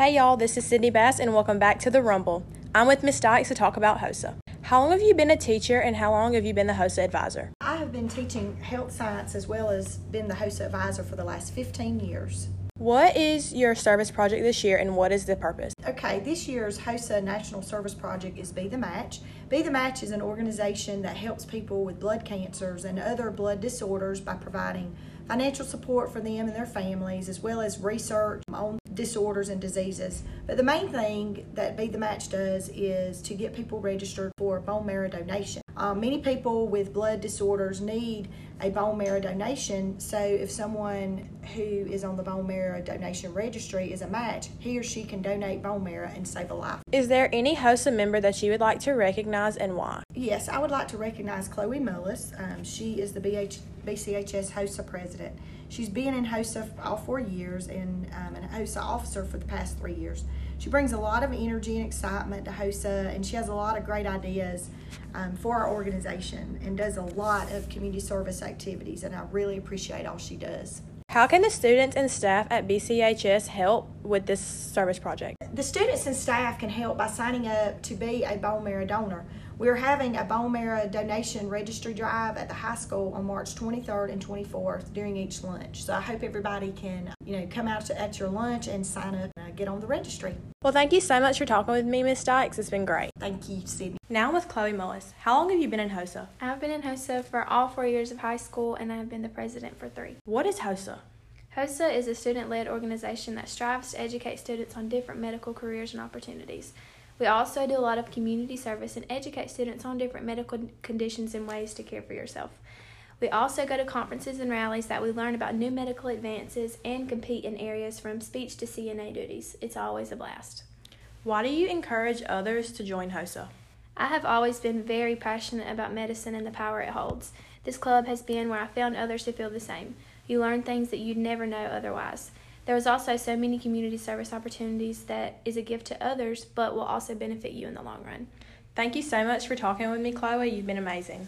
Hey y'all, this is Sydney Bass and welcome back to The Rumble. I'm with Miss Dykes to talk about HOSA. How long have you been a teacher and how long have you been the HOSA advisor? I have been teaching health science as well as been the HOSA advisor for the last 15 years. What is your service project this year and what is the purpose? Okay, this year's HOSA National Service Project is Be the Match. Be the Match is an organization that helps people with blood cancers and other blood disorders by providing financial support for them and their families, as well as research on disorders and diseases. But the main thing that Be the Match does is to get people registered for bone marrow donation. Um, many people with blood disorders need a bone marrow donation, so if someone who is on the bone marrow donation registry is a match, he or she can donate bone marrow and save a life. Is there any HOSA member that you would like to recognize and why? Yes, I would like to recognize Chloe Mullis. Um, she is the BH, BCHS HOSA president. She's been in HOSA all four years and um, an HOSA officer for the past three years. She brings a lot of energy and excitement to HOSA, and she has a lot of great ideas um, for our organization and does a lot of community service activities, and I really appreciate all she does. How can the students and staff at BCHS help with this service project? The students and staff can help by signing up to be a bone marrow donor. We're having a bone marrow donation registry drive at the high school on March 23rd and 24th during each lunch. So I hope everybody can, you know, come out to, at your lunch and sign up and uh, get on the registry. Well, thank you so much for talking with me, Miss Dykes. It's been great. Thank you, Sydney. Now with Chloe Mullis. How long have you been in HOSA? I've been in HOSA for all four years of high school, and I've been the president for three. What is HOSA? HOSA is a student led organization that strives to educate students on different medical careers and opportunities. We also do a lot of community service and educate students on different medical conditions and ways to care for yourself. We also go to conferences and rallies that we learn about new medical advances and compete in areas from speech to CNA duties. It's always a blast. Why do you encourage others to join HOSA? I have always been very passionate about medicine and the power it holds. This club has been where I found others who feel the same. You learn things that you'd never know otherwise. There is also so many community service opportunities that is a gift to others, but will also benefit you in the long run. Thank you so much for talking with me, Chloe. You've been amazing.